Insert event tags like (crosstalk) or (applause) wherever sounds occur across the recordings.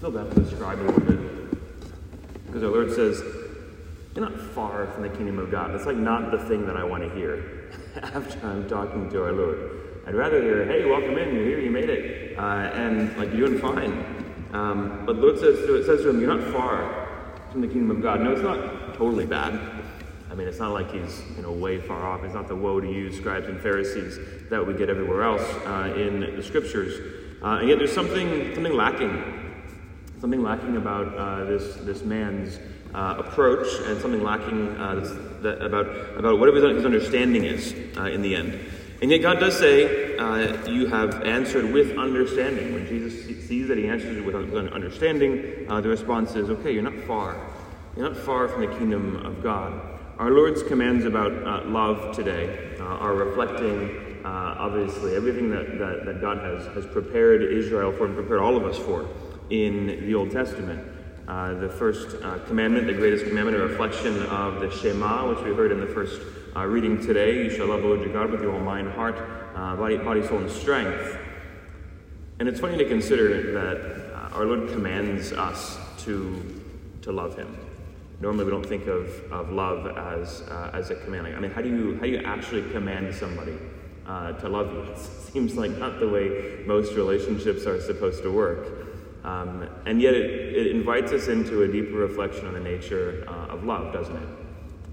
feel bad for the a little bit. Because our Lord says, You're not far from the kingdom of God. That's like not the thing that I want to hear (laughs) after I'm talking to our Lord. I'd rather hear, Hey, welcome in, you're here, you made it. Uh, and like, you're doing fine. Um, but Lord says to, it says to him, You're not far from the kingdom of God. No, it's not totally bad. I mean, it's not like he's you know way far off. It's not the woe to you, scribes and Pharisees, that we get everywhere else uh, in the scriptures. Uh, and yet, there's something something lacking, something lacking about uh, this this man's uh, approach, and something lacking uh, this, that, about about whatever his understanding is uh, in the end. And yet, God does say, "You have answered with understanding." When Jesus sees that he answers with understanding, the response is, "Okay, you're not far. You're not far from the kingdom of God." Our Lord's commands about uh, love today uh, are reflecting, uh, obviously, everything that, that, that, God has, has prepared Israel for and prepared all of us for in the Old Testament. Uh, the first uh, commandment, the greatest commandment, a reflection of the Shema, which we heard in the first uh, reading today. You shall love the Lord your God with your whole mind, heart, body, body, soul, and strength. And it's funny to consider that our Lord commands us to, to love Him normally we don't think of, of love as, uh, as a command. I mean, how do you, how do you actually command somebody uh, to love you? (laughs) It seems like not the way most relationships are supposed to work. Um, and yet it, it invites us into a deeper reflection on the nature uh, of love, doesn't it?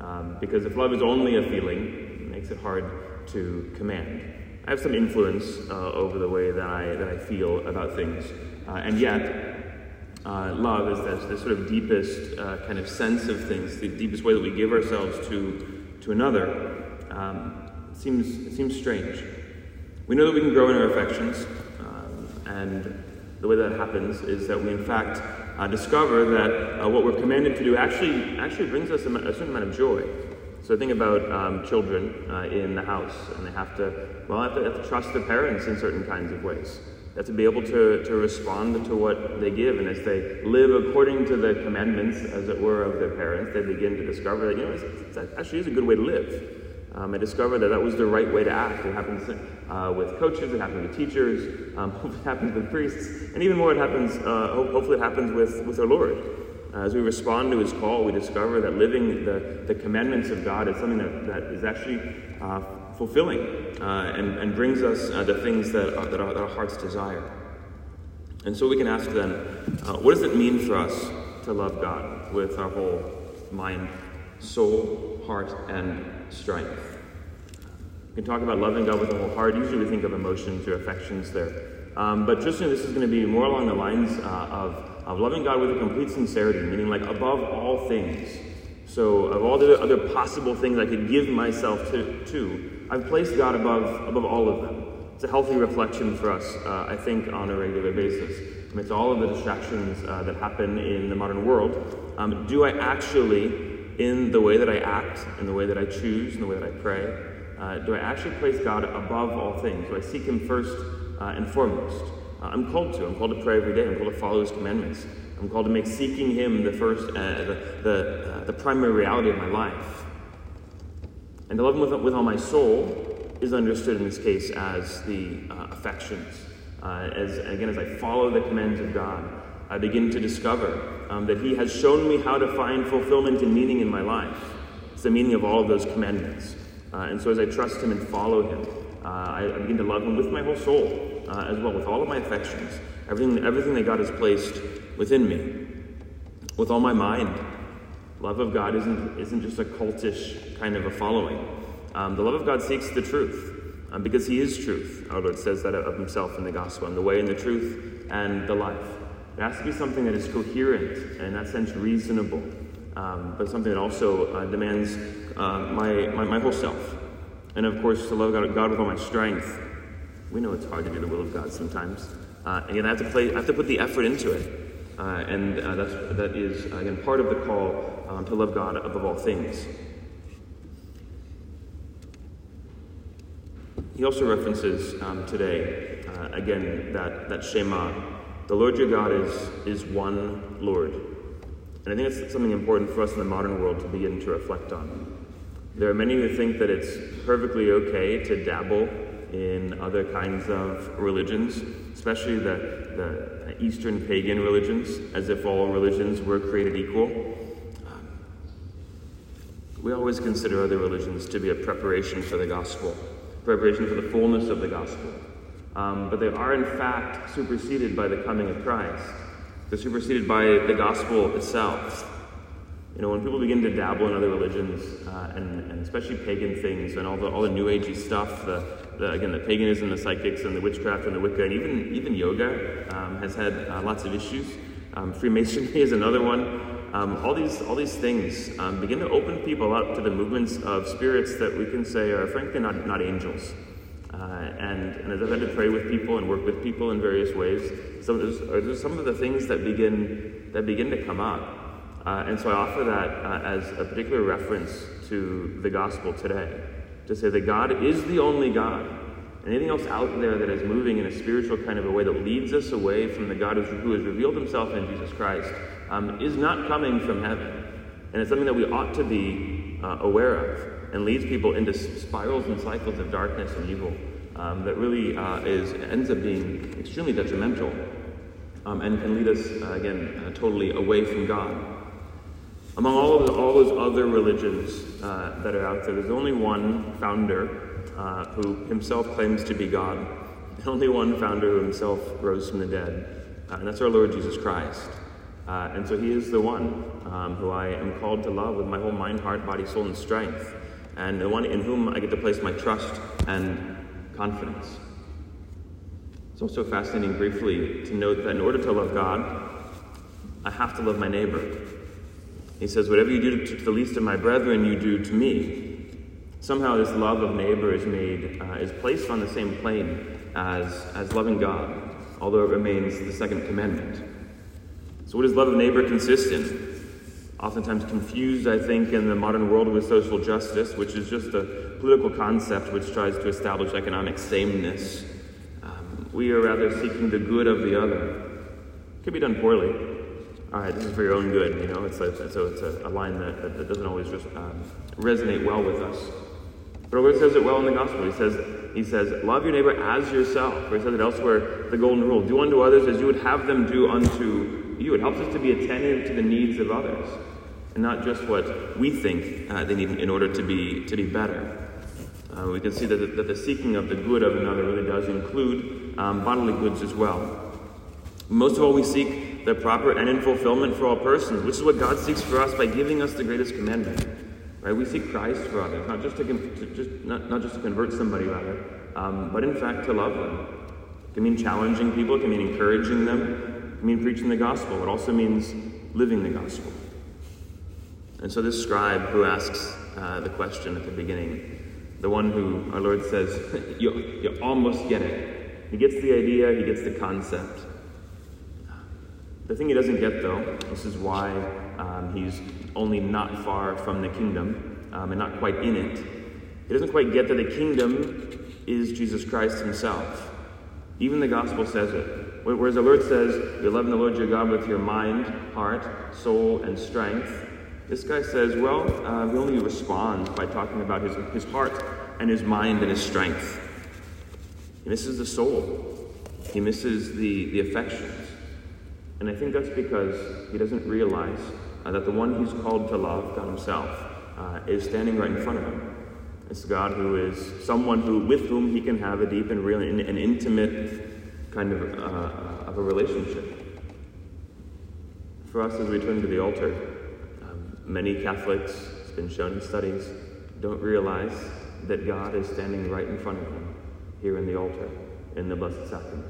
Um, because if love is only a feeling, it makes it hard to command. I have some influence uh, over the way that I, that I feel about things. Uh, and yet, uh, love is that the sort of deepest uh, kind of sense of things, the deepest way that we give ourselves to, to another. Um, it seems, it seems strange. We know that we can grow in our affections, um, and the way that happens is that we, in fact, uh, discover that uh, what we're commanded to do actually, actually brings us a, a certain amount of joy. So think about um, children uh, in the house, and they have to, well, have to, have to trust their parents in certain kinds of ways that to be able to, to respond to what they give. And as they live according to the commandments, as it were, of their parents, they begin to discover that, you know, actually is a good way to live. Um, I discovered that that was the right way to act. It happens uh, with coaches, it happens with teachers, um, (laughs) it happens with priests, and even more, it happens, uh, hopefully, it happens with, with our Lord. Uh, as we respond to his call, we discover that living the, the commandments of God is something that, that is actually uh, fulfilling uh, and, and brings us uh, the things that, are, that, our, that, our, hearts desire. And so we can ask then, what does it mean for us to love God with our whole mind, soul, heart, and strength? We can talk about loving God with the whole heart. Usually we think of emotions or affections there. Um, but just know this is going to be more along the lines uh, of, of loving God with a complete sincerity, meaning like above all things. So, of all the other possible things I could give myself to, to I've placed God above, above all of them. It's a healthy reflection for us, uh, I think, on a regular basis. Amidst all of the distractions uh, that happen in the modern world, um, do I actually, in the way that I act, in the way that I choose, in the way that I pray, uh, do I actually place God above all things? Do I seek Him first uh, and foremost? Uh, I'm called to. I'm called to pray every day. I'm called to follow His commandments. I'm called to make seeking Him the first, uh, the, the, the primary reality of my life. And to love him with, with all my soul is understood in this case as the uh, affections. Uh, as again, as I follow the commands of God, I begin to discover um, that He has shown me how to find fulfillment and meaning in my life. It's the meaning of all of those commandments. Uh, and so, as I trust Him and follow Him, uh, I, I, begin to love Him with my whole soul uh, as well, with all of my affections, everything, everything that God has placed within me, with all my mind, Love of God isn't, isn't just a cultish kind of a following. Um, the love of God seeks the truth um, because He is truth. Our Lord says that of Himself in the gospel, and the way and the truth and the life. It has to be something that is coherent and, in that sense, reasonable, um, but something that also uh, demands uh, my, my, my, whole self. And of course, to love God, God, with all my strength. We know it's hard to do the will of God sometimes. Uh, and I have to play, I have to put the effort into it. Uh, and uh, that's, that is, again, part of the call um, to love God above all things. He also references um, today, uh, again, that, that Shema. The Lord your God is, is one Lord. And I think it's something important for us in the modern world to begin to reflect on. There are many who think that it's perfectly okay to dabble in other kinds of religions, especially the, the Eastern pagan religions, as if all religions were created equal. Um, we always consider other religions to be a preparation for the gospel, preparation for the fullness of the gospel. Um, but they are, in fact, superseded by the coming of Christ. They're superseded by the gospel itself. You know, when people begin to dabble in other religions, uh, and, and, especially pagan things, and all the all the New Agey stuff, the, the, again the paganism, the psychics, and the witchcraft, and the Wicca, and even even yoga um, has had uh, lots of issues. Um, Freemasonry (laughs) is another one. Um, all these all these things um, begin to open people up to the movements of spirits that we can say are frankly not not angels. Uh, and, and as I've had to pray with people and work with people in various ways, some of those, some of the things that begin that begin to come up. Uh, and so I offer that uh, as a particular reference to the gospel today, to say that God is the only God. Anything else out there that is moving in a spiritual kind of a way that leads us away from the God who has revealed himself in Jesus Christ um, is not coming from heaven. And it's something that we ought to be uh, aware of and leads people into spirals and cycles of darkness and evil um, that really uh, is, ends up being extremely detrimental um, and can lead us, uh, again, uh, totally away from God. Among all, of the, all those other religions uh, that are out there, there's only one founder uh, who himself claims to be God, (laughs) the only one founder who himself rose from the dead, uh, and that's our Lord Jesus Christ. And so he is the one um, who I am called to love with my whole mind, heart, body, soul, and strength, and the one in whom I get to place my trust and confidence. It's also fascinating, briefly, to note that in order to love God, I have to love my neighbor. He says, Whatever you do to the least of my brethren, you do to me. Somehow, this love of neighbor is made, uh, is placed on the same plane as, as loving God, although it remains the second commandment. So, what does love of neighbor consist in? Oftentimes confused, I think, in the modern world with social justice, which is just a political concept which tries to establish economic sameness. Um, we are rather seeking the good of the other. Can be done poorly, all right, this is for your own good. You know, it's a, so it's a, a line that, that, that, doesn't always just um, resonate well with us. But Lord says it well in the gospel. He says, He says, love your neighbor as yourself. Or he says it elsewhere, the golden rule: do unto others as you would have them do unto you. It helps us to be attentive to the needs of others, and not just what we think uh, they need in order to be to be better. Uh, we can see that the, that the, seeking of the good of another really does include um, bodily goods as well. Most of all, we seek the proper end and fulfillment for all persons, which is what God seeks for us by giving us the greatest commandment. Right? We seek Christ for others, not just to, to just not, not just to convert somebody rather, um, but in fact to love them. It can mean challenging people, it can mean encouraging them, it can mean preaching the gospel. It also means living the gospel. And so this scribe who asks uh, the question at the beginning, the one who our Lord says, (laughs) you, you almost get it. He gets the idea, he gets the concept. The thing he doesn't get, though, this is why um, he's only not far from the kingdom um, and not quite in it. He doesn't quite get that the kingdom is Jesus Christ himself. Even the gospel says it. Whereas the Lord says, You're loving the Lord your God with your mind, heart, soul, and strength. This guy says, Well, uh, we only respond by talking about his, his heart and his mind and his strength. He misses the soul, he misses the, the affections. And I think that's because he doesn't realize uh, that the one he's called to love, God himself, uh, is standing right in front of him. It's God who is someone who, with whom he can have a deep and real and, and intimate kind of, uh, of a relationship. For us, as we turn to the altar, um, many Catholics, it's been shown in studies, don't realize that God is standing right in front of them here in the altar, in the Blessed Sacrament.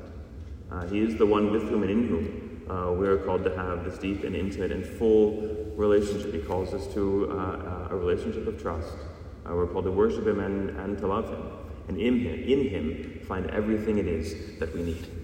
Uh, he is the one with whom and in whom uh, we are called to have this deep and intimate and full relationship. He calls us to uh, uh, a relationship of trust. Uh, we're called to worship Him and, and to love Him. And in Him, in Him, find everything it is that we need.